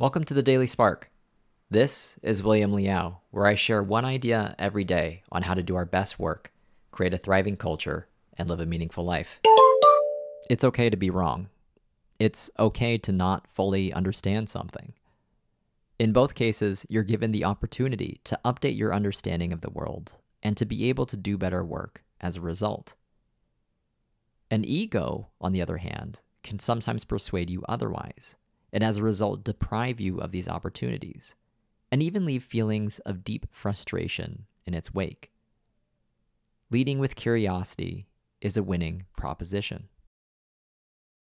Welcome to the Daily Spark. This is William Liao, where I share one idea every day on how to do our best work, create a thriving culture, and live a meaningful life. It's okay to be wrong. It's okay to not fully understand something. In both cases, you're given the opportunity to update your understanding of the world and to be able to do better work as a result. An ego, on the other hand, can sometimes persuade you otherwise, and as a result, deprive you of these opportunities, and even leave feelings of deep frustration in its wake. Leading with curiosity is a winning proposition.